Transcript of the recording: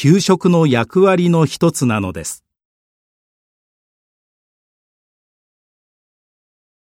給食の役割の一つなのです。